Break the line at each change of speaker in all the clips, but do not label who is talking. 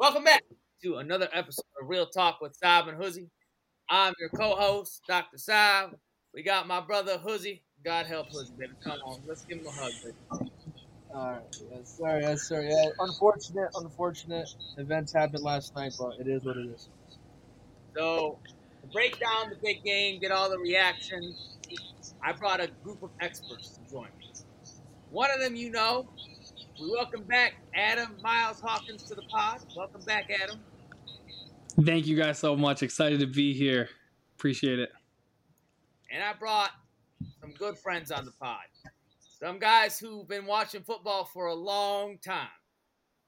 Welcome back to another episode of Real Talk with Sab and Huzi. I'm your co-host, Dr. Sab. We got my brother Huzi. God help Huzi, baby. Come on, let's give him a hug, baby.
All right. Yes, sorry. Yes, sorry. Yeah, unfortunate, unfortunate events happened last night, but it is what it is.
So, to break down the big game, get all the reactions, I brought a group of experts to join me. One of them you know. We welcome back Adam Miles Hawkins to the pod. Welcome back, Adam.
Thank you guys so much. Excited to be here. Appreciate it.
And I brought some good friends on the pod. Some guys who've been watching football for a long time.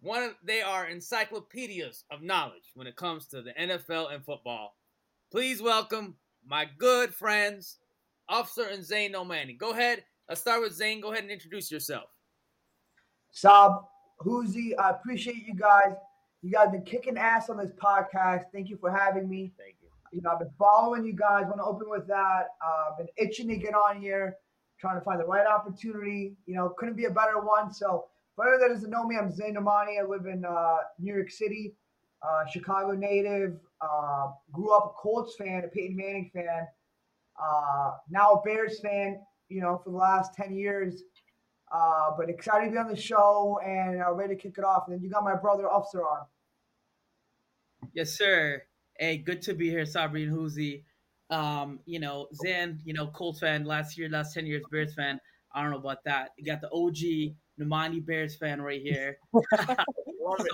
One of, they are encyclopedias of knowledge when it comes to the NFL and football. Please welcome my good friends, Afsar and Zain Nomani. Go ahead. Let's start with Zain. Go ahead and introduce yourself.
Sab, Huzi, I appreciate you guys. You guys been kicking ass on this podcast. Thank you for having me.
Thank you.
You know, I've been following you guys. Want to open with that. Uh, been itching to get on here, trying to find the right opportunity. You know, couldn't be a better one. So, for anyone that doesn't know me, I'm Zain Nomani. I live in uh, New York City, uh, Chicago native. Uh, grew up a Colts fan, a Peyton Manning fan. Uh, now a Bears fan. You know, for the last ten years. Uh, but excited to be on the show and uh, ready to kick it off. And then you got my brother Afsar on.
Yes, sir. Hey, good to be here, Sabri and Huzi. Um, you know, Zan, you know, Colts fan last year, last 10 years, Bears fan. I don't know about that. You got the OG Nomani Bears fan right here. so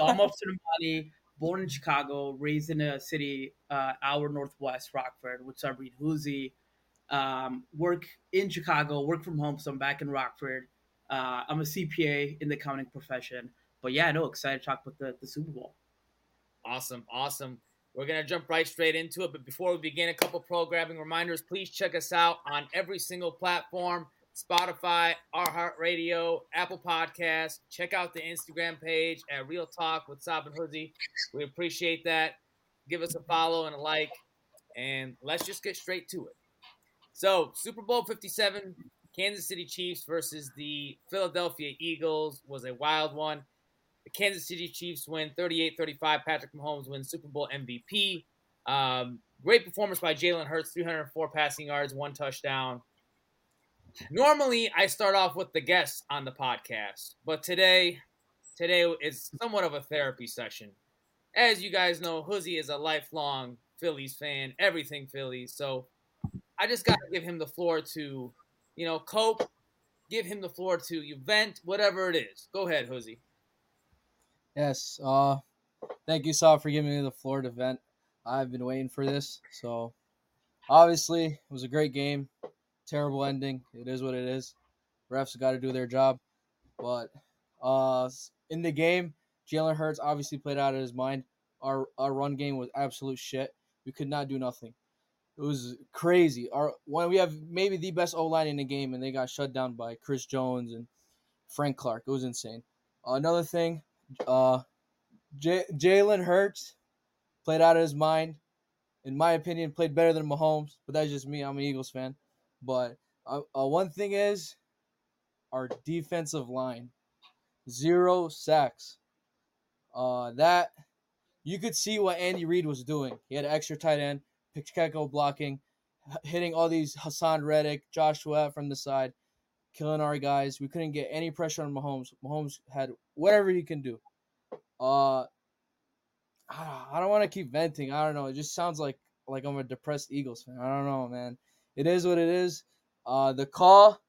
I'm Afsar Nomani, born in Chicago, raised in a city, uh, hour northwest, Rockford, with Sabri and Huzi. Um, work in Chicago, work from home, so I'm back in Rockford. Uh, I'm a CPA in the accounting profession. But yeah, no, excited to talk about the, the Super Bowl.
Awesome, awesome. We're gonna jump right straight into it, but before we begin, a couple programming reminders. Please check us out on every single platform: Spotify, iHeartRadio, Apple Podcasts. Check out the Instagram page at Real Talk with Sab and Huzi. We appreciate that. Give us a follow and a like, and let's just get straight to it. So, Super Bowl Fifty Seven, Kansas City Chiefs versus the Philadelphia Eagles was a wild one. The Kansas City Chiefs win 38 35. Patrick Mahomes wins Super Bowl MVP. Um, great performance by Jalen Hurts 304 passing yards, one touchdown. Normally, I start off with the guests on the podcast, but today, today is somewhat of a therapy session. As you guys know, Huzi is a lifelong Phillies fan, everything Phillies. So I just got to give him the floor to, you know, cope, give him the floor to you vent, whatever it is. Go ahead, Huzi.
Yes. Uh, thank you, Saul, for giving me the floor to vent. I've been waiting for this. So, obviously, it was a great game. Terrible ending. It is what it is. Refs got to do their job. But uh, in the game, Jalen Hurts obviously played out of his mind. Our our run game was absolute shit. We could not do nothing. It was crazy. Our when we have maybe the best O line in the game, and they got shut down by Chris Jones and Frank Clark. It was insane. another thing, uh, J- Jalen Hurts played out of his mind. In my opinion, played better than Mahomes, but that's just me. I'm an Eagles fan. But uh, uh, one thing is, our defensive line, zero sacks. Uh, that you could see what Andy Reid was doing. He had an extra tight end, Pacheco blocking, hitting all these Haason Reddick, Joshua from the side, killing our guys. We couldn't get any pressure on Mahomes. Mahomes had whatever he can do. Uh, I don't want to keep venting. I don't know. It just sounds like like I'm a depressed Eagles fan. I don't know, man. It is what it is. Uh, the call.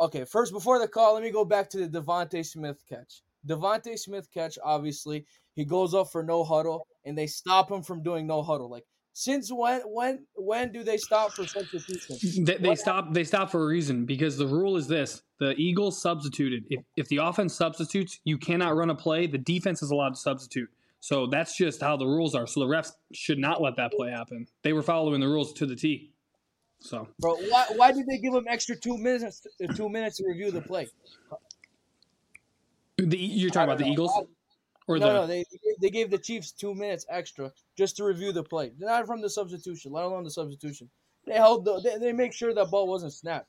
Okay, first before the call, let me go back to the DeVonta Smith catch. DeVonta Smith catch, obviously, he goes up for no huddle, and they stop him from doing no huddle. Like since when when when do they stop for substitution?
They, they stop they stop for a reason because the rule is this: the Eagles substituted. If if the offense substitutes, you cannot run a play. The defense is allowed to substitute. So that's just how the rules are. So the refs should not let that play happen. They were following the rules to the T. So,
bro, why why did they give him extra two minutes two minutes to review the play?
The you're talking about the
know.
Eagles,
or no, the no, they they gave the Chiefs two minutes extra just to review the play, not from the substitution, let alone the substitution. They held the they, they make sure that ball wasn't snapped.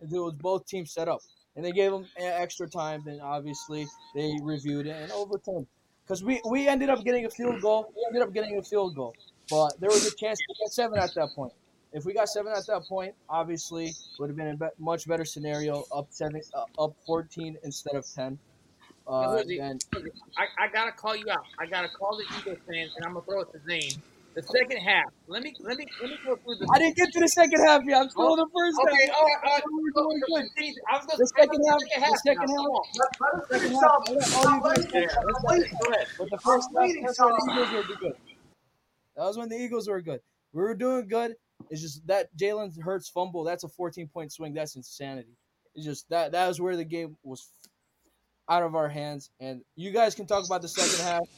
It was both teams set up, and they gave them extra time. Then obviously they reviewed it and overturned. because we we ended up getting a field goal. We ended up getting a field goal, but there was a chance to get seven at that point. If we got seven at that point, obviously would have been a much better scenario, up seven, uh, up fourteen instead of ten. Uh,
Lizzie,
and
I, I gotta call you out. I gotta call the Eagles fans, and I'm gonna throw it to Zain. The second half. Let me let me let me go through the.
I didn't get to the second half yet. I'm still in the first
Okay,
half.
right, all right.
We were doing good.
I was gonna
The second half,
second
the
half.
second
now.
half,
Let, let us
second
finish up.
I let all you guys
Yeah,
talk.
let's
I'm
go. ahead.
But the first half,
waiting,
that's when the. Eagles were good. That was when the Eagles were good. We were doing good. It's just that Jalen Hurts fumble. That's a 14 point swing. That's insanity. It's just that that was where the game was out of our hands. And you guys can talk about the second half.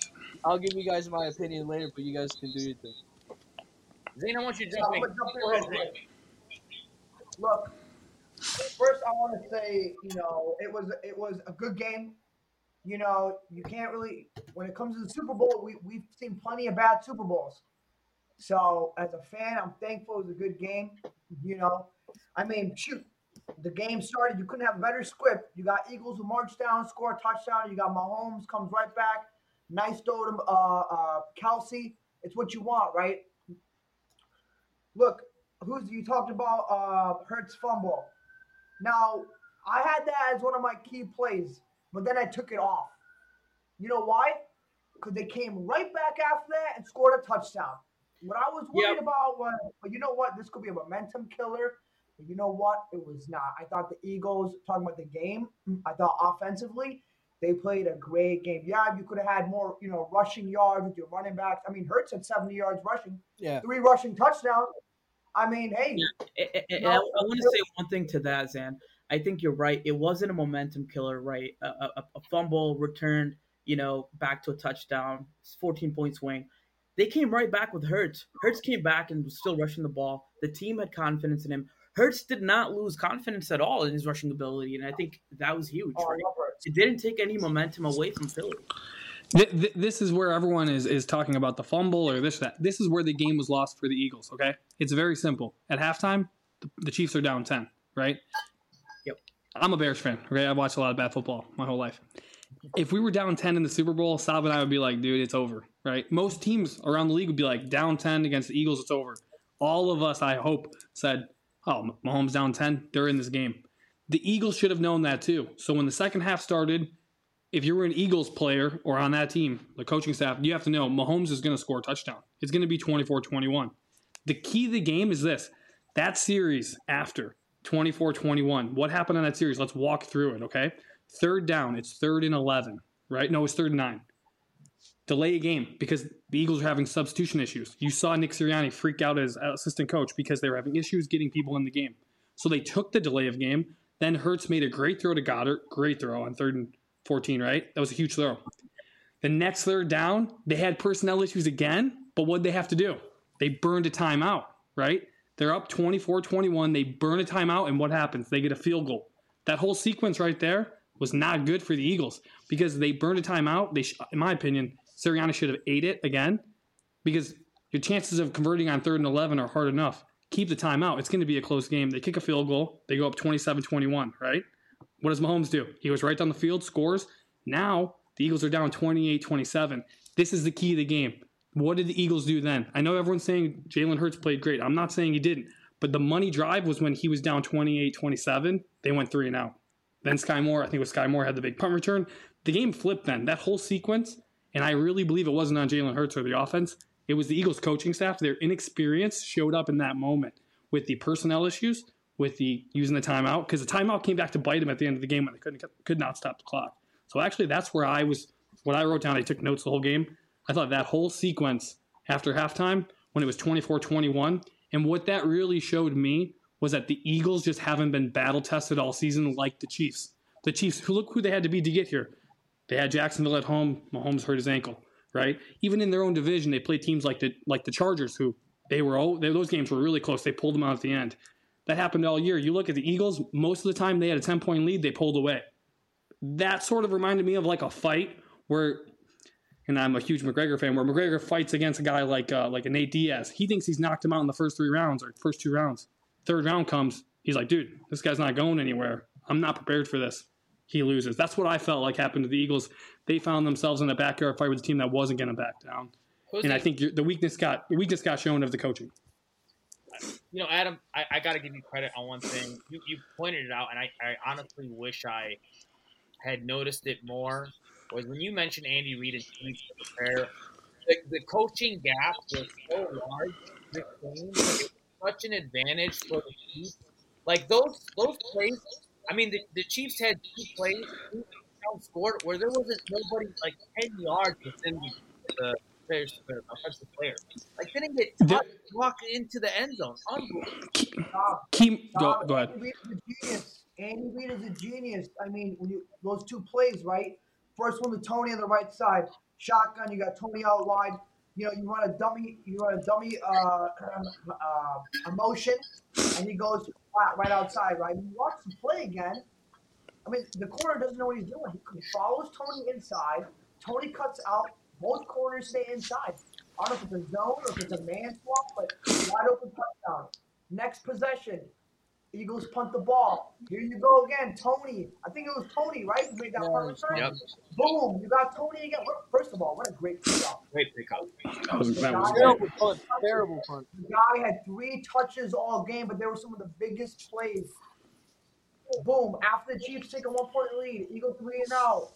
I'll give you guys my opinion later, but you guys can do your thing.
Zain, I want you to jump
I'm
in.
jump in real quick. Look, first I want to say, you know, it was it was a good game. You know, you can't really when it comes to the Super Bowl, we we've seen plenty of bad Super Bowls. So as a fan, I'm thankful it was a good game. You know, I mean, shoot, the game started. You couldn't have a better script. You got Eagles who march down, score a touchdown. You got Mahomes comes right back. Nice throw to uh, uh, Kelce. It's what you want, right? Look, who's you talked about uh Hurts fumble. Now, I had that as one of my key plays, but then I took it off. You know why? Because they came right back after that and scored a touchdown. What I was worried
Yep.
about was, but you know what? This could be a momentum killer. But you know what? It was not. I thought the Eagles, talking about the game, mm. I thought offensively, they played a great game. Yeah, you could have had more, you know, rushing yards with your running backs. I mean, Hurts had 70 yards rushing,
Yeah.
three rushing touchdowns. I mean, hey,
And, and- and
No,
I, I want to say one thing to that, Zan. I think you're right. It wasn't a momentum killer, right? A, a, a fumble returned, you know, back to a touchdown, 14 point swing. They came right back with Hurts. Hurts came back and was still rushing the ball. The team had confidence in him. Hurts did not lose confidence at all in his rushing ability, and I think that was huge.
oh,
Right? It didn't take any momentum away from Philly.
Th- th- this is where everyone is is talking about the fumble or this that. This is where the game was lost for the Eagles. Okay, it's very simple. At halftime, the, the Chiefs are down ten. Right.
Yep.
I'm a Bears fan. Okay, I've watched a lot of bad football my whole life. If we were down ten in the Super Bowl, Sal and I would be like, dude, it's over. Right. Most teams around the league would be like, down ten against the Eagles, it's over. All of us, I hope, said, oh, Mahomes down ten, they're in this game. The Eagles should have known that too. So when the second half started, if you were an Eagles player or on that team, the coaching staff, you have to know Mahomes is going to score a touchdown. It's going to be 24 21. The key to the game is this that series after 24 21, what happened on that series? Let's walk through it, okay? Third down, it's third and 11, right? No, it's third and nine. Delay a game because the Eagles are having substitution issues. You saw Nick Sirianni freak out as assistant coach because they were having issues getting people in the game. So they took the delay of game. Then Hurts made a great throw to Goedert, great throw on third and 14, right? That was a huge throw. The next third down, they had personnel issues again, but what'd they have to do? They burned a timeout, right? They're up 24 21. They burn a timeout, and what happens? They get a field goal. That whole sequence right there was not good for the Eagles because they burned a timeout. They, sh- in my opinion, Sirianni should have ate it again because your chances of converting on third and 11 are hard enough. Keep the timeout. It's going to be a close game. They kick a field goal. They go up 27 21, right? What does Mahomes do? He goes right down the field, scores. Now the Eagles are down 28 27. This is the key of the game. What did the Eagles do then? I know everyone's saying Jalen Hurts played great. I'm not saying he didn't. But the money drive was when he was down 28 27. They went three and out. Then Skyy Moore, I think it was Skyy Moore, had the big punt return. The game flipped then. That whole sequence, and I really believe it wasn't on Jalen Hurts or the offense. It was the Eagles coaching staff. Their inexperience showed up in that moment with the personnel issues, with the using the timeout, because the timeout came back to bite them at the end of the game when they couldn't could not stop the clock. So actually, that's where I was. What I wrote down, I took notes the whole game. I thought that whole sequence after halftime, when it was 24-21, and what that really showed me was that the Eagles just haven't been battle tested all season like the Chiefs. The Chiefs, who look who they had to be to get here. They had Jacksonville at home. Mahomes hurt his ankle, right? Even in their own division, they played teams like the like the Chargers, who they were all they, those games were really close. They pulled them out at the end. That happened all year. You look at the Eagles; most of the time they had a ten point lead, they pulled away. That sort of reminded me of like a fight where, and I'm a huge McGregor fan, where McGregor fights against a guy like uh, like a Nate Diaz. He thinks he's knocked him out in the first three rounds or first two rounds. Third round comes, he's like, dude, this guy's not going anywhere. I'm not prepared for this. He loses. That's what I felt like happened to the Eagles. They found themselves in a backyard fight with a team that wasn't going to back down,
Who's
and
the-
I think the weakness got the weakness got shown of the coaching.
you know, Adam, I, I got to give you credit on one thing. You, you pointed it out, and I, I honestly wish I had noticed it more. Was when you mentioned Andy Reid and prepare, the, the coaching gap was so large. This game, it was such an advantage for the Chiefs. Like those those plays. I mean, the, the Chiefs had two plays, two scored where there wasn't nobody like ten yards within the, the players, the offensive player. Like didn't get
The-
touched, walked into the end zone. Unbelievable.
Stop.
Keep go go ahead.
Andy Reid is a genius. Andy Reid is a genius. I mean, when you those two plays, right? First one to Toney on the right side, shotgun. You got Toney out wide. You know, you run a dummy. You run a dummy uh, uh, a motion, and he goes flat right outside. Right. You watch the play again. I mean, the corner doesn't know what he's doing. He follows Toney inside. Toney cuts out. Both corners stay inside. I don't know if it's a zone or if it's a man swap, but wide open touchdown. Next possession, Eagles punt the ball. Here you go again, Toney. I think it was Toney, right? Who made that
Yeah,
punt
it was
return?
Yep.
Boom! You got Toney again. What, first of all, what a great kickoff.
Great pickup.
That was, that was.
Terrible punt. Terrible punt.
The guy had three touches all game, but they were some of the biggest plays. Boom! After the Chiefs take a one-point lead, Eagle three and out.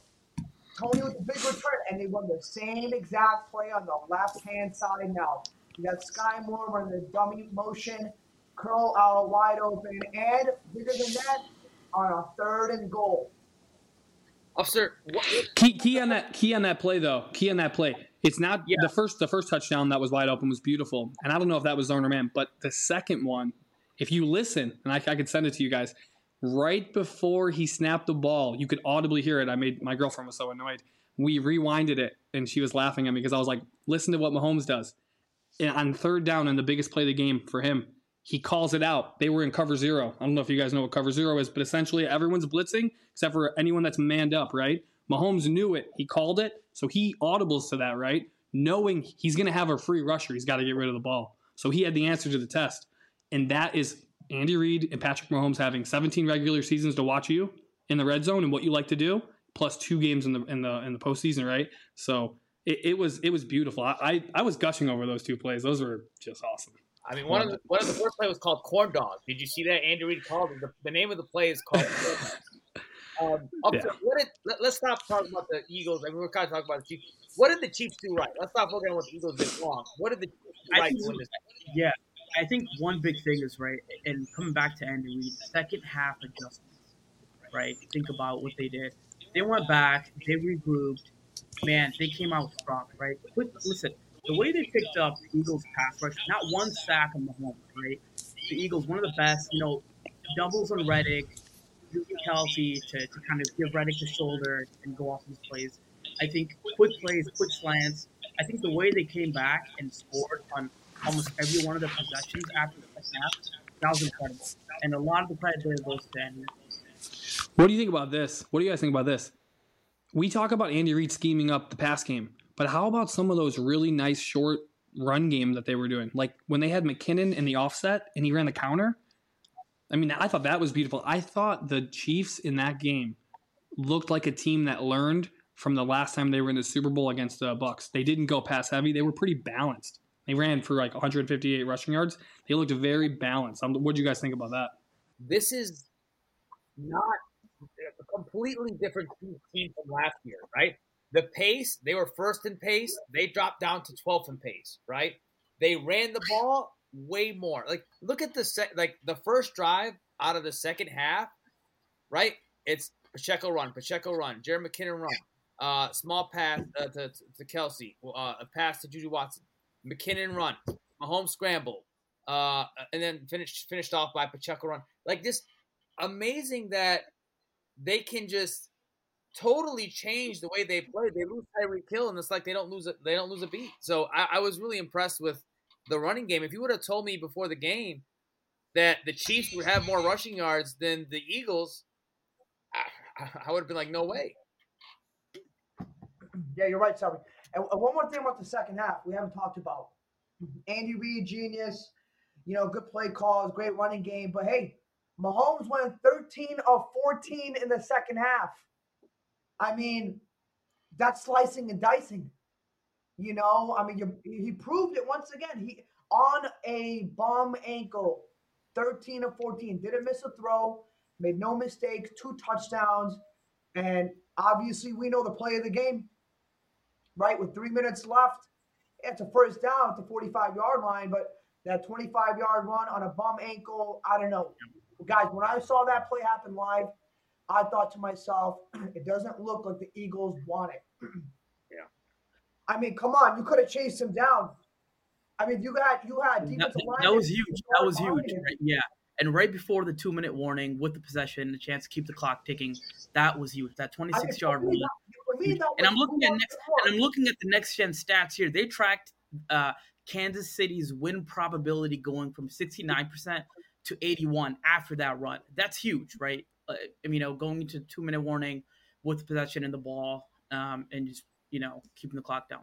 Toney with the big return, and they run the same exact play on the left-hand side now. You got Skyy Moore running the dummy motion, curl out wide open, and bigger than that, on a third and goal.
Afsar, what,
Key, key on that key on that play though. Key on that play. It's not
Yeah.
the first the first touchdown that was wide open was beautiful, and I don't know if that was zone or man, but the second one, if you listen, and I, I could send it to you guys, right before he snapped the ball, you could audibly hear it. I made my girlfriend was so annoyed. We rewinded it, and she was laughing at me because I was like, "Listen to what Mahomes does." And on third down and the biggest play of the game for him, he calls it out. They were in cover zero. I don't know if you guys know what cover zero is, but essentially everyone's blitzing except for anyone that's manned up, right? Mahomes knew it. He called it. So he audibles to that, right? Knowing he's going to have a free rusher, he's got to get rid of the ball. So he had the answer to the test. And that is Andy Reid and Patrick Mahomes having 17 regular seasons to watch you in the red zone and what you like to do, plus two games in the in the in the postseason, right? So it, it was it was beautiful. I, I I was gushing over those two plays. Those were just awesome.
I mean, one of the one of the first play was called corn dog. Did you see that? Andy Reid called it. The, the name of the play is called. Corn Dog. Um, Afsar, what did, let, us stop talking about the Eagles. I mean, we're kind of talking about the Chiefs. What did the Chiefs do right? Let's stop looking at what the Eagles did wrong. What did the Chiefs do right
think-
this?
Yeah, I think one big thing is right, and coming back to Andy Reid, second half adjustments. Right, think about what they did. They went back, they regrouped. Man, they came out strong. Right, Quick, listen, the way they picked up Eagles pass rush, not one sack on Mahomes. Right, the Eagles, one of the best. You know, doubles on Reddick, Kelce to, to kind of give Reddick the shoulder and go off these plays. I think quick plays, quick slants. I think the way they came back and scored on almost every one of the possessions after the half, that was incredible. And a lot of the credit there goes to Andy.
What do you think about this? What do you guys think about this? We talk about Andy Reid scheming up the pass game, but how about some of those really nice short run game that they were doing? Like when they had McKinnon in the offset and he ran the counter. I mean, I thought that was beautiful. I thought the Chiefs in that game looked like a team that learned from the last time they were in the Super Bowl against the Bucs. They didn't go pass heavy. They were pretty balanced. They ran for like 158 rushing yards. They looked very balanced. Um, what do you guys think about that?
This is not a completely different team from last year, right? The pace, they were first in pace. They dropped down to 12th in pace, right? They ran the ball way more. Like, look at the sec- like the first drive out of the second half, right? It's Pacheco run, Pacheco run, Jerick McKinnon run, uh, small pass uh, to, to Kelce, uh, a pass to Juju Watson, McKinnon run, Mahomes scramble, uh, and then finished finished off by Pacheco run. Like this, amazing that they can just totally change the way they play. They lose Tyreek Hill, and it's like they don't lose a, they don't lose a beat. So I, I was really impressed with the running game. If you would have told me before the game that the Chiefs would have more rushing yards than the Eagles, I, I would have been like, no way.
Yeah, you're right, Sorry. And one more thing about the second half we haven't talked about. Andy Reid, genius. You know, good play calls, great running game. But hey, Mahomes went 13 of 14 in the second half. I mean, that's slicing and dicing. You know, I mean, he proved it once again. He on a bum ankle, 13 of 14, didn't miss a throw, made no mistakes, two touchdowns, and obviously we know the play of the game. Right, with three minutes left, it's a first down at the 45 yard line, but that 25 yard run on a bum ankle, I don't know. Guys, when I saw that play happen live, I thought to myself, it doesn't look like the Eagles want it.
Yeah.
I mean, come on, you could have chased him down. I mean, you had you had
That, that was huge. That was huge. Right? Yeah. And right before the two minute warning with the possession, the chance to keep the clock ticking, that was huge. That
I mean,
26 yard run.
that- for me, that
And I'm looking at next and I'm looking at the next gen stats here. They tracked uh, Kansas City's win probability going from 69% to 81 after that run. That's huge, right? Uh, you know, going into two minute warning with possession in the ball um, and just you know keeping the clock down.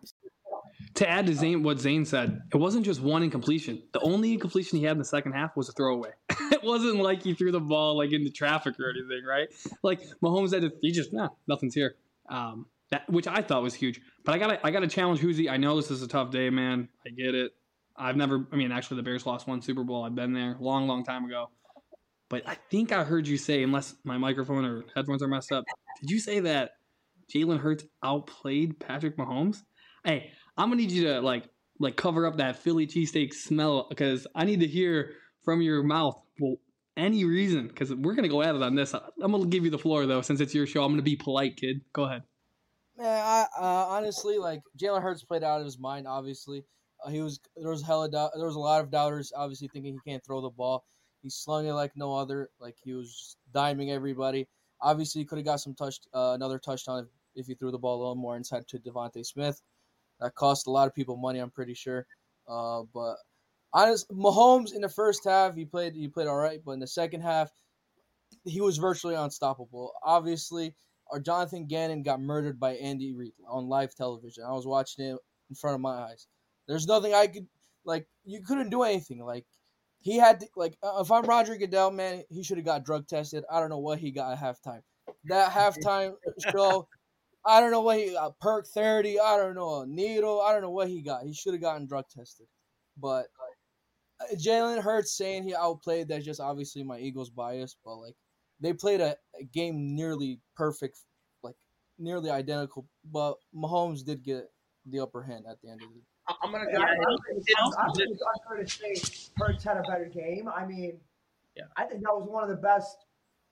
To add to Zain, what Zain said, it wasn't just one incompletion. The only incompletion he had in the second half was a throwaway. it wasn't like he threw the ball like into traffic or anything, right? Like Mahomes to, he just nah, nothing's here. Um, that which I thought was huge. But I gotta, I gotta challenge Huzi. I know this is a tough day, man. I get it. I've never, I mean, actually, the Bears lost one Super Bowl. I've been there, long, long time ago. But I think I heard you say, unless my microphone or headphones are messed up, did you say that Jalen Hurts outplayed Patrick Mahomes? Hey, I'm gonna need you to like like cover up that Philly cheesesteak smell because I need to hear from your mouth. Well, any reason? Because we're gonna go at it on this. I'm gonna give you the floor though, since it's your show. I'm gonna be polite, kid. Go ahead.
Man, I uh, honestly like Jalen Hurts played out of his mind. Obviously, uh, he was there was hella doubt, there was a lot of doubters. Obviously, thinking he can't throw the ball. He slung it like no other. Like he was diming everybody. Obviously, he could have got some touch uh, another touchdown if, if he threw the ball a little more inside to DeVonta Smith. That cost a lot of people money. I'm pretty sure. Uh, but honest, Mahomes in the first half he played he played all right, but in the second half he was virtually unstoppable. Obviously, our Jonathan Gannon got murdered by Andy Reid on live television. I was watching it in front of my eyes. There's nothing I could like. You couldn't do anything. Like he had to, like uh, if I'm Roger Goodell, man, he should have got drug tested. I don't know what he got at halftime. That halftime show, I don't know what he got. Perk thirty. I don't know a needle. I don't know what he got. He should have gotten drug tested. But uh, Jalen Hurts saying he outplayed. That's just obviously my Eagles bias. But like they played a, a game nearly perfect, like nearly identical. But Mahomes did get the upper hand at the end of the.
I- I'm gonna.
Yeah, I,
Yeah,
I,
it
think
also
it's- I think
just-
it's unfair to say Hurts had a better game. I mean,
Yeah.
I think that was one of the best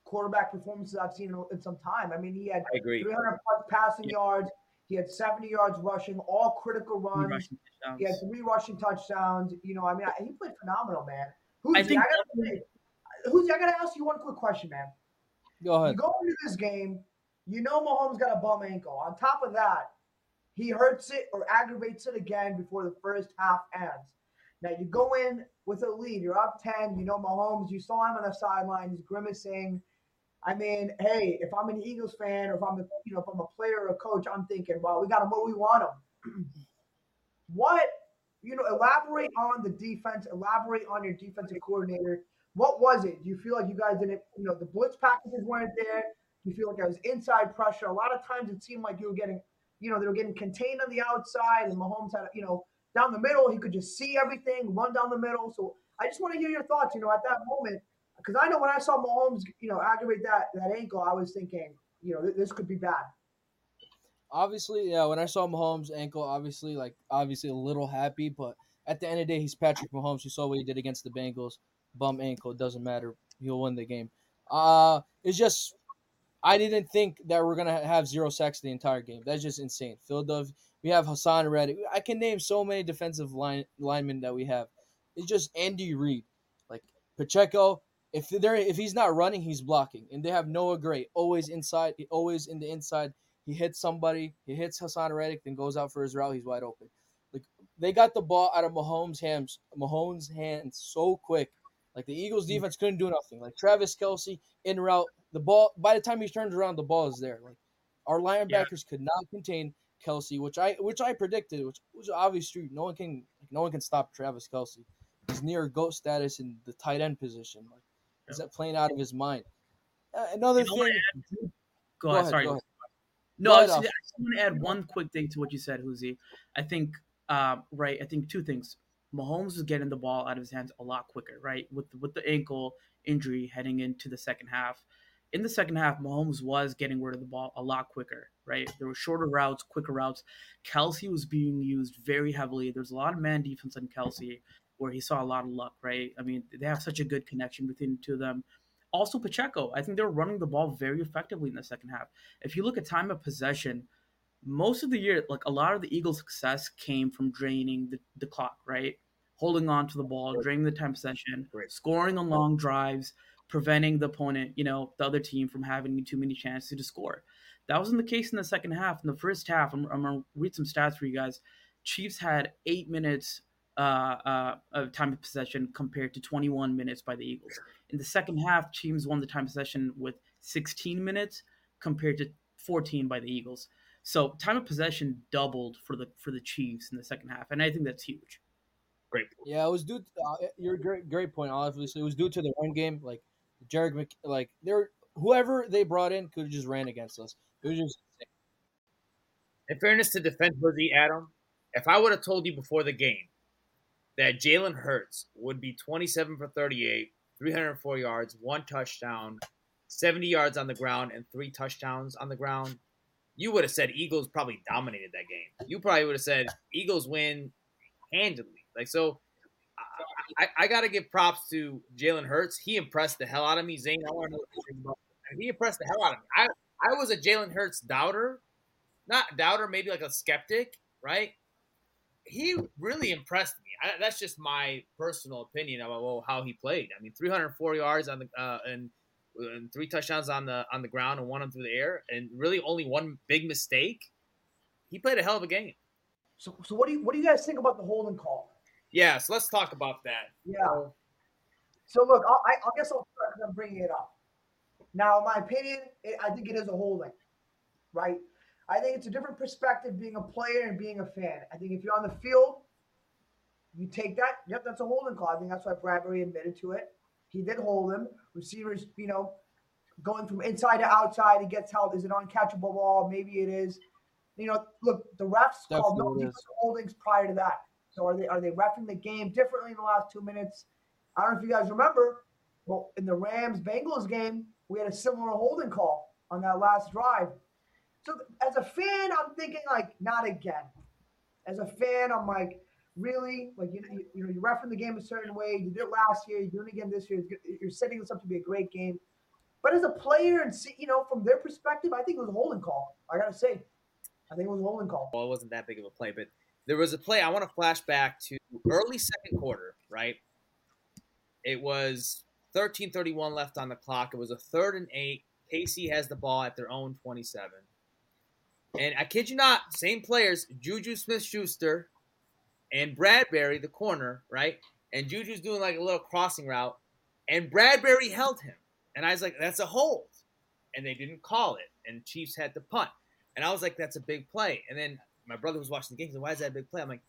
quarterback performances I've seen in, in some time. I mean, he had
I agree.
300 plus passing yards. He had 70 yards rushing, all critical runs.
Rushing
He had three rushing touchdowns. You know, I mean, I- he played phenomenal, man. Who's
I
I
think-
gotta say, who's I gotta ask you one quick question, man.
Go ahead.
You go into this game, you know Mahomes got a bum ankle. On top of that, he hurts it or aggravates it again before the first half ends. Now you go in with a lead, you're up 10, you know Mahomes, you saw him on the sideline, he's grimacing. I mean, hey, if I'm an Eagles fan or if I'm a you know if I'm a player or a coach, I'm thinking, well, we got him where we want him. what you know, elaborate on the defense, elaborate on your defensive coordinator. What was it? Do you feel like you guys didn't, you know, the blitz packages weren't there? Do you feel like there was inside pressure? A lot of times it seemed like you were getting, you know, they were getting contained on the outside, and Mahomes had, you know, down the middle, he could just see everything, run down the middle. So I just want to hear your thoughts, you know, at that moment, because I know when I saw Mahomes, you know, aggravate that that ankle, I was thinking, you know, th- this could be bad.
Obviously, yeah. When I saw Mahomes' ankle, obviously, like obviously a little happy, but at the end of the day, he's Patrick Mahomes. You saw what he did against the Bengals. Bum ankle, doesn't matter. He'll win the game. Uh it's just I didn't think that we're gonna have zero sacks the entire game. That's just insane. Philadelphia, we have Haason Reddick. I can name so many defensive line linemen that we have. It's just Andy Reid, like Pacheco. If they're if he's not running, he's blocking, and they have Noah Gray always inside, always in the inside. He hits somebody, he hits Haason Reddick, then goes out for his route. He's wide open. Like they got the ball out of Mahomes' hands, Mahomes' hands so quick. Like the Eagles' defense couldn't do nothing. Like Travis Kelce in route, the ball. By the time he turns around, the ball is there. Like our linebackers could not contain Kelce, which I which I predicted, which was obvious street. No one can like, no one can stop Travis Kelce. He's near goat status in the tight end position. Like is that playing out of his mind. Uh, another thing.
Go,
Go
ahead.
ahead,
Sorry.
go ahead.
No, I just, I just want to add one quick thing to what you said, Huzi. I think, uh, right. I think two things. Mahomes was getting the ball out of his hands a lot quicker, right? With with the ankle injury heading into the second half. In the second half, Mahomes was getting rid of the ball a lot quicker, right? There were shorter routes, quicker routes. Kelce was being used very heavily. There's a lot of man defense on Kelce where he saw a lot of luck, right? I mean, they have such a good connection between the two of them. Also, Pacheco, I think they're running the ball very effectively in the second half. If you look at time of possession, most of the year, like a lot of the Eagles' success came from draining the, the clock, right? Holding on to the ball, draining the time possession,
Great.
scoring on long drives, preventing the opponent, you know, the other team from having too many chances to score. That wasn't the case in the second half. In the first half, I'm, I'm going to read some stats for you guys. Chiefs had eight minutes uh, uh, of time of possession compared to 21 minutes by the Eagles. In the second half, Chiefs won the time possession with 16 minutes compared to 14 by the Eagles. So time of possession doubled for the for the Chiefs in the second half, and I think that's huge.
Great. Point.
Yeah, it was due. To, uh, your great, great point. Obviously, it was due to the run game. Like Jerick, Mc, like they're whoever they brought in could have just ran against us. It was just
In fairness to defensively, Adam, if I would have told you before the game that Jalen Hurts would be 27 for 38, 304 yards, one touchdown, 70 yards on the ground, and three touchdowns on the ground, you would have said Eagles probably dominated that game. You probably would have said Eagles win handily. Like so, I, I, I got to give props to Jalen Hurts. He impressed the hell out of me. Zain, I want to know what. He impressed the hell out of me. I I was a Jalen Hurts doubter, not doubter, maybe like a skeptic, right? He really impressed me. I, that's just my personal opinion about well, how he played. I mean, 304 yards on the uh, and three touchdowns on the on the ground and one on through the air, and really only one big mistake. He played a hell of a game.
So, so what do you what do you guys think about the holding call?
Yeah, so let's talk about that.
Yeah. So look, I'll, I, I guess I'll start because I'm bringing it up. Now, in my opinion, it, I think it is a holding, right? I think it's a different perspective being a player and being a fan. I think if you're on the field, you take that. Yep, that's a holding call. I think that's why Bradberry admitted to it. He did hold him. Receivers, you know, going from inside to outside, he gets held. Is it uncatchable ball? Maybe it is. You know, look, the refs called no
Definitely it is.
defensive holdings prior to that. So are they are they refing the game differently in the last two minutes? I don't know if you guys remember, well, in the Rams Bengals game, we had a similar holding call on that last drive. So as a fan, I'm thinking like, not again. As a fan, I'm like, really, like you know, you, you know, you're refing the game a certain way. You did it last year. You're doing it again this year. You're setting this up to be a great game. But as a player, and see, you know, from their perspective, I think it was a holding call. I gotta say, I think it was a holding call.
well, it wasn't that big of a play, but there was a play. I want to flash back to early second quarter, right? It was 13:31 left on the clock. It was a third and eight. KC has the ball at their own 27. And I kid you not, same players, Juju Smith Schuster and Bradberry, the corner, right? And Juju's doing like a little crossing route, and Bradberry held him. And I was like, that's a hold. And they didn't call it. And Chiefs had to punt. And I was like, that's a big play. And then my brother was watching the game. He said, why is that a big play? I'm like,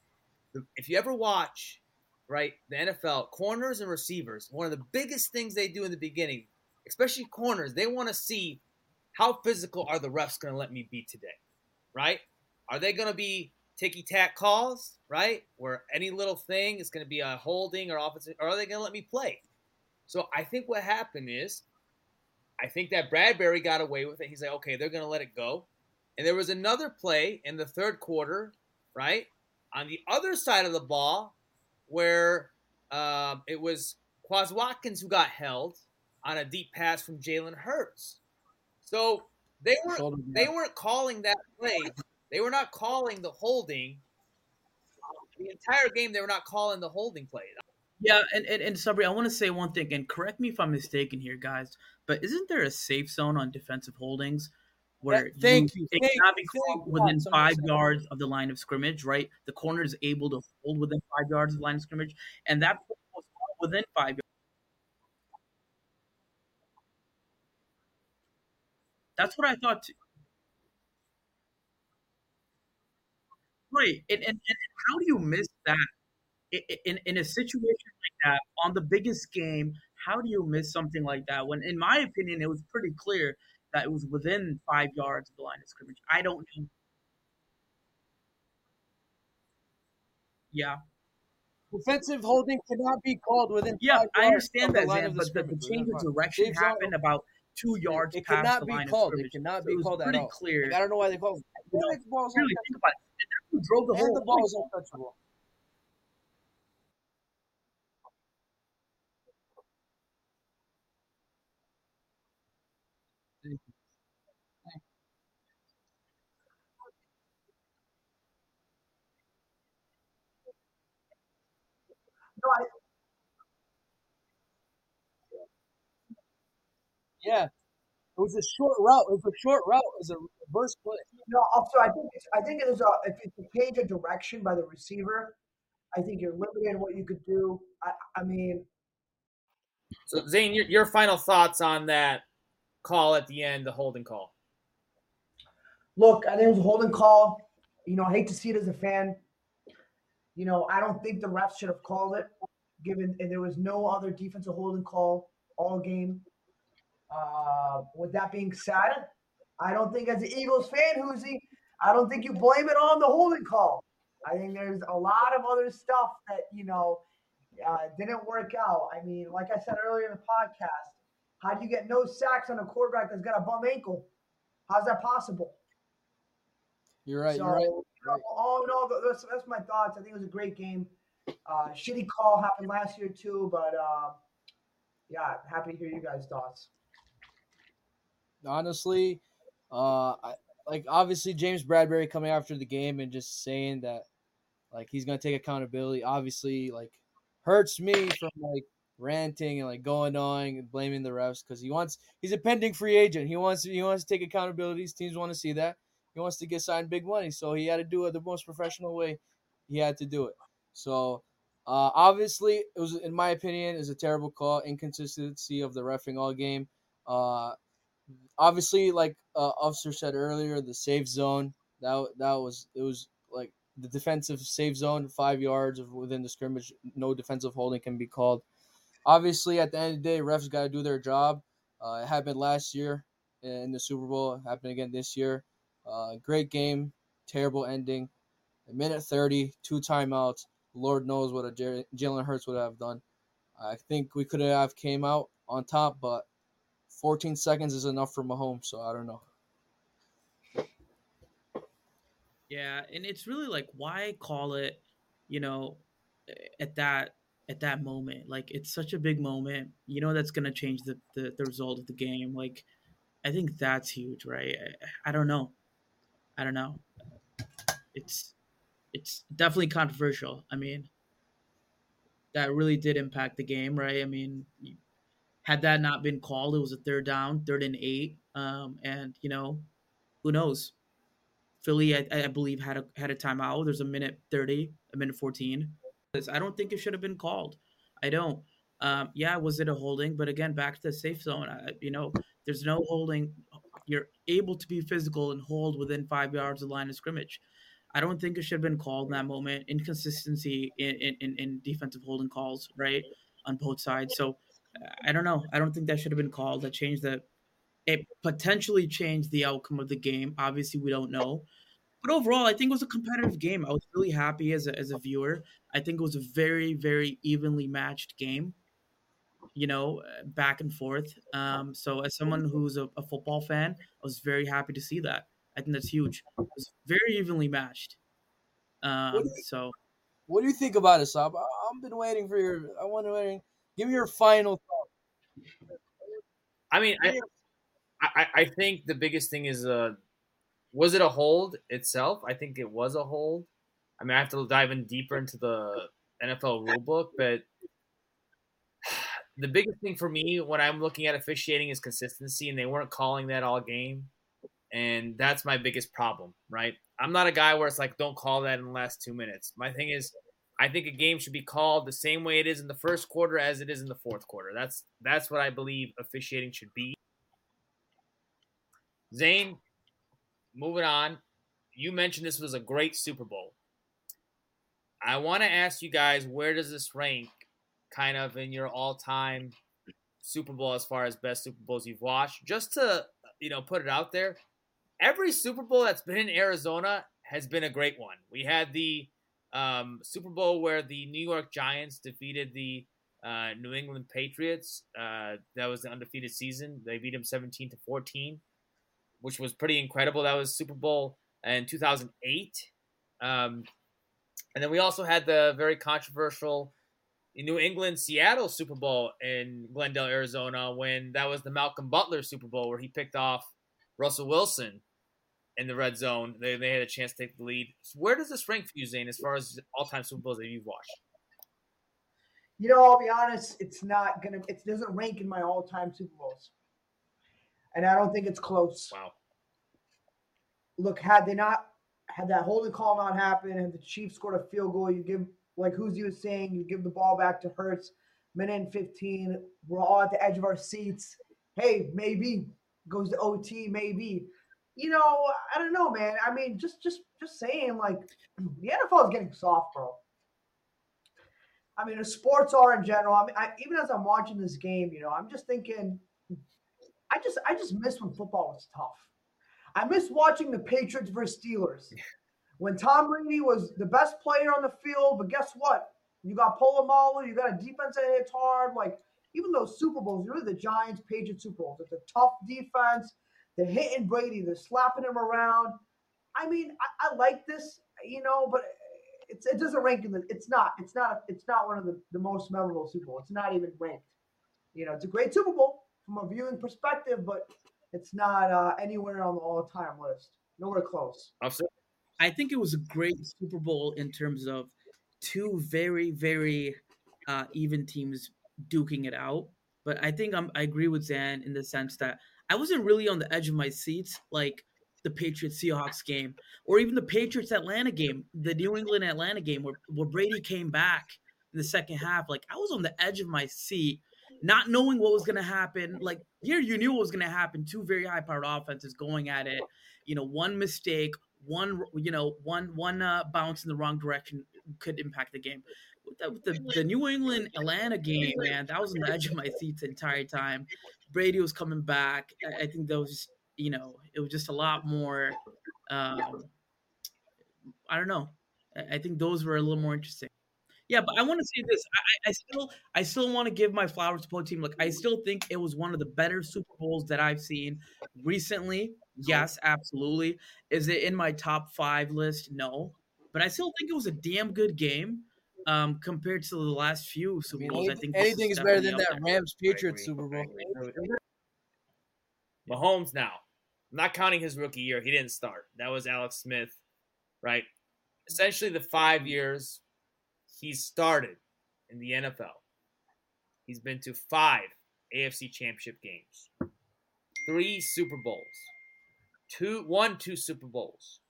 if you ever watch, right, the NFL, corners and receivers, one of the biggest things they do in the beginning, especially corners, they want to see how physical are the refs going to let me be today, right? Are they going to be ticky tack calls, right? Where any little thing is going to be a holding or offensive, or are they going to let me play? So I think what happened is, I think that Bradberry got away with it. He's like, okay, they're going to let it go. And there was another play in the third quarter, right? On the other side of the ball, where um, it was Quez Watkins who got held on a deep pass from Jalen Hurts. So they weren't they weren't calling that play. They were not calling the holding. The entire game, they were not calling the holding play.
Yeah, and, and, and Sabri, I want to say one thing, and correct me if I'm mistaken here, guys, but isn't there a safe zone on defensive holdings where
Yeah, thank you,
it
thank
cannot be called within
God,
five yards of the line of scrimmage, right? The corner is able to hold within five yards of the line of scrimmage, and that was within five yards. That's what I thought. Too. Right, and, and, and how do you miss that? In, in a situation like that on the biggest game how do you miss something like that when, in my opinion, it was pretty clear that it was within five yards of the line of scrimmage? I don't know. Yeah,
Defensive holding cannot be called within.
yeah, I understand that, Zan, but the, the change of direction
zone-
happened about two yards
It
past
cannot
the
be
line
called. It cannot
So
be
it was
called at
pretty
all.
clear.
Like, I don't know why they called.
You know,
And the ball was
really think about it. Who drove the whole
the ball was untouchable.
No, I,
Yeah, it was a short route. It was a short route. It was a reverse play.
no. Also, I think it's, I think it is a if it's a change of direction by the receiver. I think you're limited in what you could do. I, I mean,
So Zain, your, your final thoughts on that call at the end, the holding call.
look, I think it was a holding call. You know, I hate to see it as a fan. You know, I don't think the refs should have called it, given and there was no other defensive holding call all game. Uh, with that being said, I don't think as an Eagles fan, Huzi, I don't think you blame it on the holding call. I think there's a lot of other stuff that you know uh, didn't work out. I mean, like I said earlier in the podcast, how do you get no sacks on a quarterback that's got a bum ankle? How's that possible?
You're right.
so,
You're right.
you know,
right.
all in all, that's, that's my thoughts. I think it was a great game. Uh, shitty call happened last year too, but uh, yeah, happy to hear you guys' thoughts.
Honestly, uh, I, like obviously James Bradberry coming after the game and just saying that like he's gonna take accountability. Obviously, like hurts me from like ranting and like going on and blaming the refs because he wants he's a pending free agent. He wants he wants to take accountability. His teams want to see that. He wants to get signed big money, so he had to do it the most professional way. He had to do it. So. Uh, obviously, it was, in my opinion, is a terrible call. Inconsistency of the refing all game. Uh, obviously, like uh, Afsar said earlier, the safe zone that that was it was like the defensive safe zone, five yards within the scrimmage, no defensive holding can be called. Obviously, at the end of the day, refs got to do their job. Uh, it happened last year in the Super Bowl. It happened again this year. Uh, great game, terrible ending. A minute thirty, two timeouts. Lord knows what a Jalen Hurts would have done. I think we could have came out on top, but 14 seconds is enough for Mahomes, so I don't know.
Yeah, and it's really like why call it, you know, at that at that moment. Like it's such a big moment. You know that's gonna change the the, the result of the game. Like I think that's huge, right? I, I don't know. I don't know. It's it's definitely controversial. I mean, that really did impact the game, right? I mean, had that not been called, it was a third down, third and eight, um, and you know, who knows? Philly, I, I believe, had a had a timeout. There's a minute thirty, a minute fourteen. I don't think it should have been called. I don't. Um, yeah, was it a holding? But again, back to the safe zone. I, you know, there's no holding. You're able to be physical and hold within five yards of the line of scrimmage. I don't think it should have been called in that moment. Inconsistency in, in, in defensive holding calls, right, on both sides. So I don't know. I don't think that should have been called. That changed the. It potentially changed the outcome of the game. Obviously, we don't know. But overall, I think it was a competitive game. I was really happy as a, as a viewer. I think it was a very, very evenly matched game, you know, back and forth. Um, so, as someone who's a, a football fan, I was very happy to see that. I think that's huge. It was very evenly matched. Um,
What you-
so,
What do you think about it, Sab? I- I've been waiting for your. I want to wait. Give me your final thought.
I mean, I, I, I think the biggest thing is uh, was it a hold itself? I think it was a hold. I mean, I have to dive in deeper into the NFL rulebook, but the biggest thing for me when I'm looking at officiating is consistency, and they weren't calling that all game, and that's my biggest problem. Right? I'm not a guy where it's like, don't call that in the last two minutes. My thing is, I think a game should be called the same way it is in the first quarter as it is in the fourth quarter. That's that's what I believe officiating should be. Zain, moving on. You mentioned this was a great Super Bowl. I want to ask you guys where does this rank kind of in your all-time Super Bowl as far as best Super Bowls you've watched. Just to you know put it out there, every Super Bowl that's been in Arizona has been a great one. We had the um, Super Bowl where the New York Giants defeated the uh, New England Patriots. Uh, that was the undefeated season. They beat them 17 to 14, which was pretty incredible. That was Super Bowl in 2008. Um, and then we also had the very controversial New England Seattle Super Bowl in Glendale, Arizona, when that was the Malcolm Butler Super Bowl where he picked off Russell Wilson in the red zone. They, they had a chance to take the lead. So where does this rank for you, Zain, as far as all time Super Bowls that you've watched?
You know, I'll be honest, it's not gonna it doesn't rank in my all time Super Bowls. And I don't think it's close.
Wow.
Look, had they not had that holding call not happen and the Chiefs scored a field goal, you give like who's you was saying, you give the ball back to Hurts, minute and 15, we're all at the edge of our seats. Hey, maybe goes to OT, maybe. You know, I don't know, man. I mean, just just just saying, like the NFL is getting soft, bro. I mean, the sports are in general. I mean, I, even as I'm watching this game, you know, I'm just thinking, I just I just miss when football was tough. I miss watching the Patriots versus Steelers when Tom Brady was the best player on the field. But guess what? You got Polamalu, you got a defense that hits hard. Like even those Super Bowls, really the Giants, Patriots Super Bowls. It's a tough defense. They're hitting Brady. They're slapping him around. I mean, I, I like this, you know, but it's, it doesn't rank in the. It's not. It's not. It's not one of the, the most memorable Super Bowl. It's not even ranked. You know, it's a great Super Bowl from a viewing perspective, but it's not uh, anywhere on the all-time list. Nowhere close.
I think it was a great Super Bowl in terms of two very, very uh, even teams duking it out. But I think I'm, I agree with Zain in the sense that I wasn't really on the edge of my seats like the Patriots Seahawks game or even the Patriots Atlanta game, the New England Atlanta game where, where Brady came back in the second half. Like I was on the edge of my seat, not knowing what was going to happen. Like here, you knew what was going to happen. Two very high powered offenses going at it. You know, one mistake, one you know, one one uh, bounce in the wrong direction could impact the game. With the, the, the New England Atlanta game, man, that was on the edge of my seat the entire time. Brady was coming back. I, I think that was just, you know, it was just a lot more. Um, I don't know. I, I think those were a little more interesting. Yeah, but I want to say this. I, I still, I still want to give my flowers to both team. Like, I still think it was one of the better Super Bowls that I've seen recently. Yes, absolutely. Is it in my top five list? No, but I still think it was a damn good game um, compared to the last few
I
Super Bowls. I
anything,
think
anything is better than that. Rams Patriots. Super Bowl.
Mahomes now. I'm not counting his rookie year. He didn't start. That was Alex Smith, right? Essentially, the five years he started in the NFL, he's been to five AFC Championship games, three Super Bowls, two, one, two Super Bowls,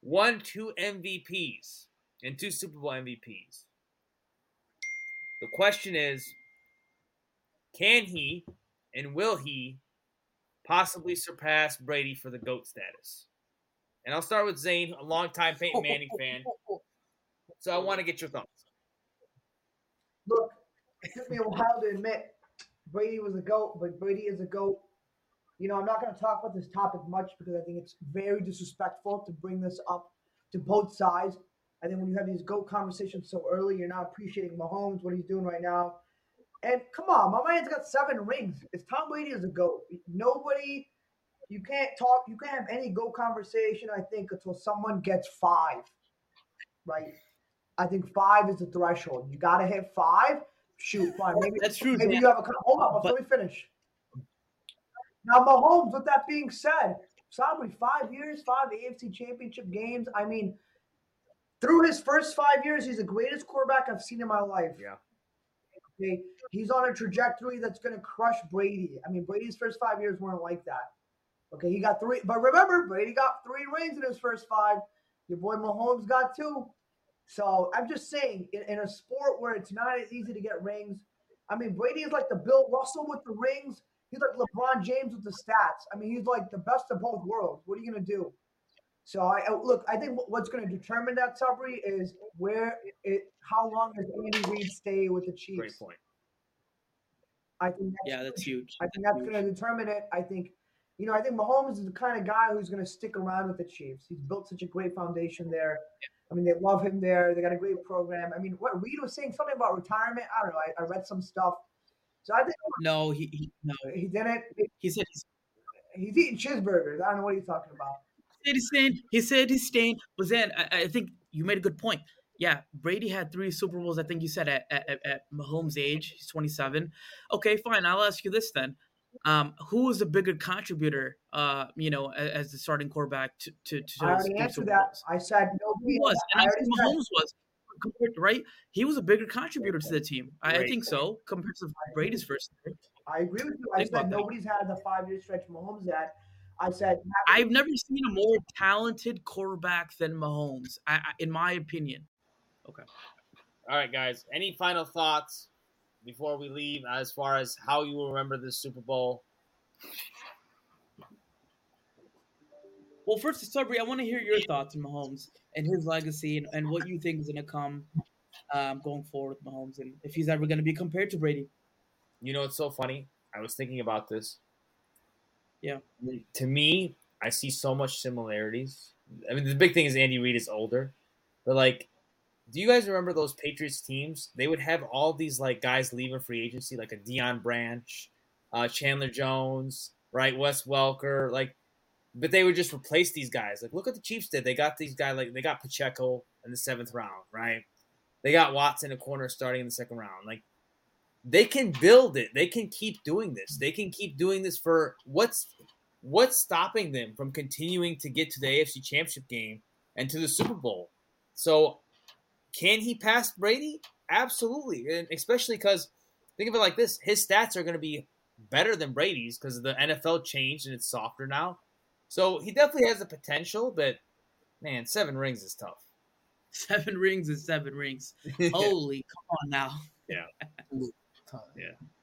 one, two MVPs, and two Super Bowl MVPs. The question is, can he and will he possibly surpass Brady for the GOAT status? And I'll start with Zain, a longtime Peyton Manning fan. So I want to get your thoughts.
Look, it took me a while to admit Brady was a goat, but Brady is a goat. You know, I'm not going to talk about this topic much because I think it's very disrespectful to bring this up to both sides. I think when you have these goat conversations so early, you're not appreciating Mahomes, what he's doing right now. And come on, my man's got seven rings. It's Tom Brady is a goat. Nobody, you can't talk, you can't have any goat conversation. I think until someone gets five, right? I think five is the threshold. You got to hit five. Shoot, fine. Maybe
That's true.
Maybe
Dan.
you have a hold on, but let me finish. Now, Mahomes. With that being said, Sabri, five years, five AFC Championship games. I mean, through his first five years, he's the greatest quarterback I've seen in my life.
Yeah.
Okay, he's on a trajectory that's going to crush Brady. I mean, Brady's first five years weren't like that. Okay, he got three, but remember, Brady got three rings in his first five. Your boy Mahomes got two. So I'm just saying, in, in a sport where it's not as easy to get rings, I mean, Brady is like the Bill Russell with the rings. He's like LeBron James with the stats. I mean, he's like the best of both worlds. What are you gonna do? So I I- look. I think what's going to determine that Sabri is where it. How long does Andy Reid stay with the Chiefs?
Great point.
I think that's
Yeah, that's huge.
I think that's going to determine it. I think, you know, I think Mahomes is the kind of guy who's going to stick around with the Chiefs. He's built such a great foundation there. I mean, they love him there. They got a great program. I mean, what Reid was saying something about retirement. I don't know. I, I read some stuff. So I think
No, he, he no.
he didn't.
He said he's
He's eating cheeseburgers. I don't know what he's talking about.
Said. He said he's staying. But then I, I think you made a good point. Yeah, Brady had three Super Bowls. I think you said at, at, at Mahomes' age, he's 27. Okay, fine. I'll ask you this then: um, Who was a bigger contributor? Uh, you know, as, as the starting quarterback to to, to
I already answered
Super
that.
Bowls?
I said nobody
He was, and
I
I
said-
Mahomes was. compared to- Right, he was a bigger contributor to the team. I, I think so compared to Brady's first year.
I agree with you. I
Think
said
about that.
nobody's had the five year stretch Mahomes had. I said
I've never seen a more talented quarterback than Mahomes, I, I, in my opinion. Okay.
All right, guys. Any final thoughts before we leave as far as how you will remember this Super Bowl?
Well, first, Sabri, I want to hear your thoughts on Mahomes and his legacy and, and what you think is going to come um, going forward with Mahomes and if he's ever going to be compared to Brady.
You know, it's so funny. I was thinking about this.
Yeah.
To me, I see so much similarities. I mean, the big thing is Andy Reid is older, but like, do you guys remember those Patriots teams? They would have all these like guys leaving free agency, like a Deion Branch, uh, Chandler Jones, right, Wes Welker, like, but they would just replace these guys. Like, look what the Chiefs did. They got these guys like they got Pacheco in the seventh round, right? They got Watson a corner starting in the second round. Like they can build it. They can keep doing this. They can keep doing this for what's what's stopping them from continuing to get to the AFC Championship game and to the Super Bowl. So can he pass Brady? Absolutely. And especially cuz think of it like this, his stats are going to be better than Brady's cuz the NFL changed and it's softer now. So he definitely has the potential, but man, 7 rings is tough.
Seven rings is seven rings. Holy, come on now.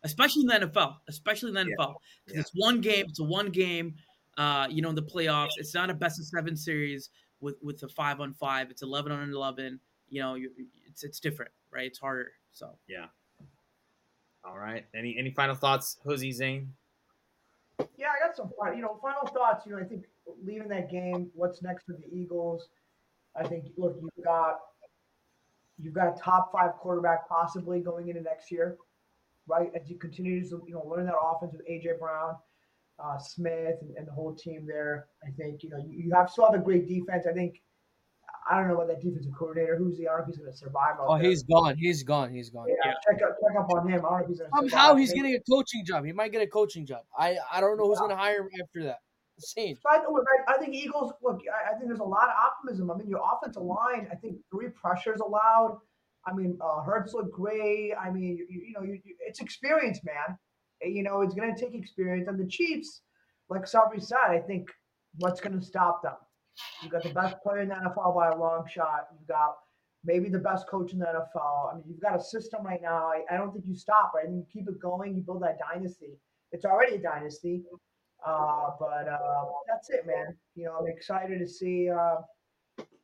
Especially in the NFL. Especially in the
Yeah.
NFL. 'Cause
Yeah.
It's one game. It's a one game. Uh, you know, in the playoffs, it's not a best of seven series with with a five on five. It's eleven on eleven. You know, you, it's it's different, right? It's harder. So yeah.
All right. Any any final thoughts, Huzi Zain?
Yeah, I got some you know final thoughts. You know, I think leaving that game, what's next for the Eagles? I think look, you've got you've got a top five quarterback possibly going into next year, right? As you continue to you know learn that offense with AJ Brown, uh, Smith, and, and the whole team there. I think you know you, you have still have a great defense. I think I don't know about that defensive coordinator. Who's the? I don't know if he's going to survive. Out
Oh,
there.
he's gone. He's gone. He's gone.
yeah,
Yeah.
Check up check up on him. I don't know if he's going to
Somehow he's getting a coaching job. He might get a coaching job. I I don't know who's going to hire him after that. Insane.
So I, I, I think Eagles. Look, I, I think there's a lot of optimism. I mean, your offensive line. I think three pressures allowed. I mean, uh, Hurts looked great. I mean, you, you know, you, you, it's experience, man. Uh, You know, it's going to take experience. And the Chiefs, like Sabri said, I think what's going to stop them? You've got the best player in the NFL by a long shot. You've got maybe the best coach in the NFL. I mean, you've got a system right now. I, I don't think you stop. Right? I think you keep it going. You build that dynasty. It's already a dynasty. Uh, but uh, that's it, man. You know, I'm excited to see. Uh,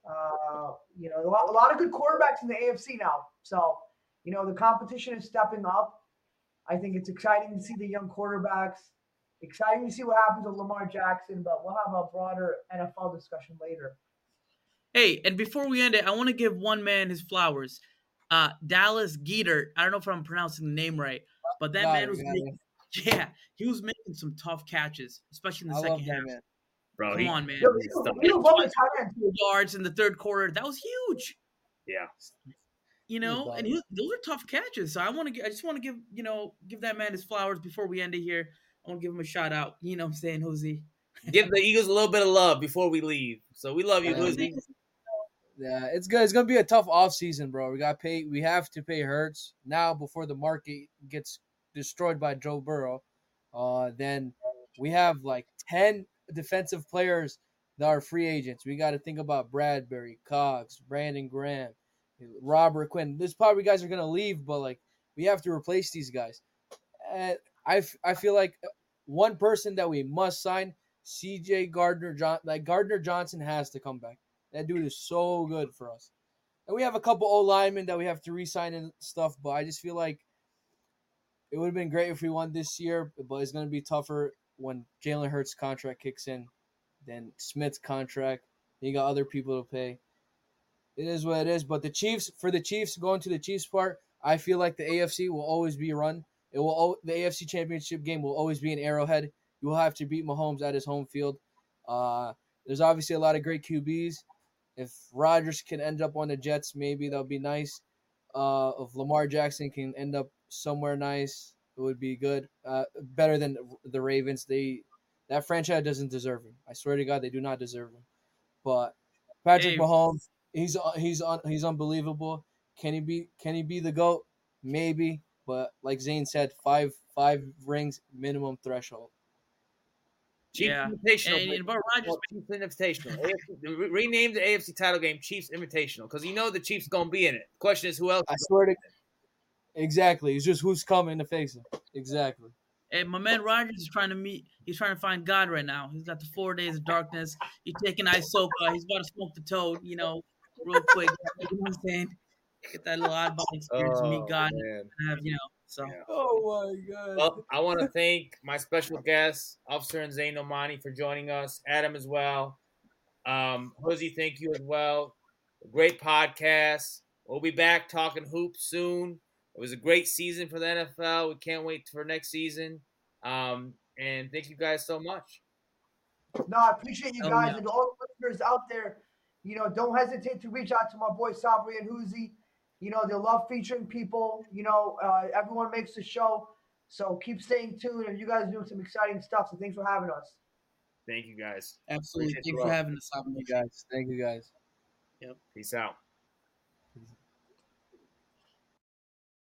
uh, you know, a lot, a lot of good quarterbacks in the AFC now. So, you know, the competition is stepping up. I think it's exciting to see the young quarterbacks. Exciting to see what happens with Lamar Jackson, but we'll have a broader NFL discussion later.
Hey, and before we end it, I want to give one man his flowers. Uh, Dallas Geeter. I don't know if I'm pronouncing the name right, but that
Got
man was making, yeah, he was making some tough catches, especially in the
I love
second
that
half.
man.
Bro,
Come
he-
on, man.
Yo,
he's
we
tough.
we don't love the tight end too.
Yards in the third quarter. That was huge.
Yeah.
You know, and he, those are tough catches. So I want to, I just want to give, you know, give that man his flowers before we end it here. I want to give him a shout out. You know, what I'm saying, Huzi.
Give the Eagles a little bit of love before we leave. So we love you,
Yeah.
Huzi.
Yeah, it's good. It's gonna be a tough off season, bro. We got pay. We have to pay Hurts now before the market gets destroyed by Joe Burrow. Uh, then we have like ten defensive players that are free agents. We got to think about Bradberry, Cox, Brandon Graham, Robert Quinn. There's probably guys are gonna leave, but like we have to replace these guys. I I feel like one person that we must sign, C.J. Gardner John. Like Gardner Johnson has to come back. That dude is so good for us. And we have a couple O linemen that we have to re-sign and stuff, but I just feel like it would have been great if we won this year, but it's going to be tougher when Jalen Hurts' contract kicks in, then Smith's contract. You got other people to pay. It is what it is. But the Chiefs, for the Chiefs, going to the Chiefs part, I feel like the AFC will always be run. It will the AFC Championship game will always be an Arrowhead. You will have to beat Mahomes at his home field. Uh, there's obviously a lot of great QBs. If Rodgers can end up on the Jets, maybe that'll be nice. Uh, if Lamar Jackson can end up somewhere nice, it would be good. Uh, better than the Ravens. They that franchise doesn't deserve him. I swear to God, they do not deserve him. But Patrick hey. Mahomes, he's he's on he's unbelievable. Can he be can he be the goat? Maybe, but like Zain said, five five rings minimum threshold.
Chiefs yeah. Invitational. And, but Rodgers, Chiefs Invitational. AFC, rename the AFC title game Chiefs Invitational because you know the Chiefs gonna be in it. The question is who else.
I swear to. Exactly. It's just who's coming to face him. Exactly.
And my man Rodgers is trying to meet. He's trying to find God right now. He's got the four days of darkness. He's taking ayahuasca. He's about to smoke the toad. You know, real quick. you know what I'm saying? Get that little oddball experience, oh, meet God, and have you know so. Yeah.
Oh my god.
Well, I want to thank my special guests, Afsar and Zain Nomani, for joining us. Adam as well. Um, Huzi, thank you as well. Great podcast. We'll be back talking hoops soon. It was a great season for the NFL. We can't wait for next season. Um, and thank you guys so much.
No, I appreciate you guys oh, and all the listeners out there. You know, don't hesitate to reach out to my boy Sabri and Huzi. You know, they love featuring people. You know, uh, everyone makes the show. So keep staying tuned. And you guys are doing some exciting stuff. So thanks for having us.
Thank you guys.
Absolutely. Thanks for having us.
Thank you guys. Thank you guys.
Yep. Peace out.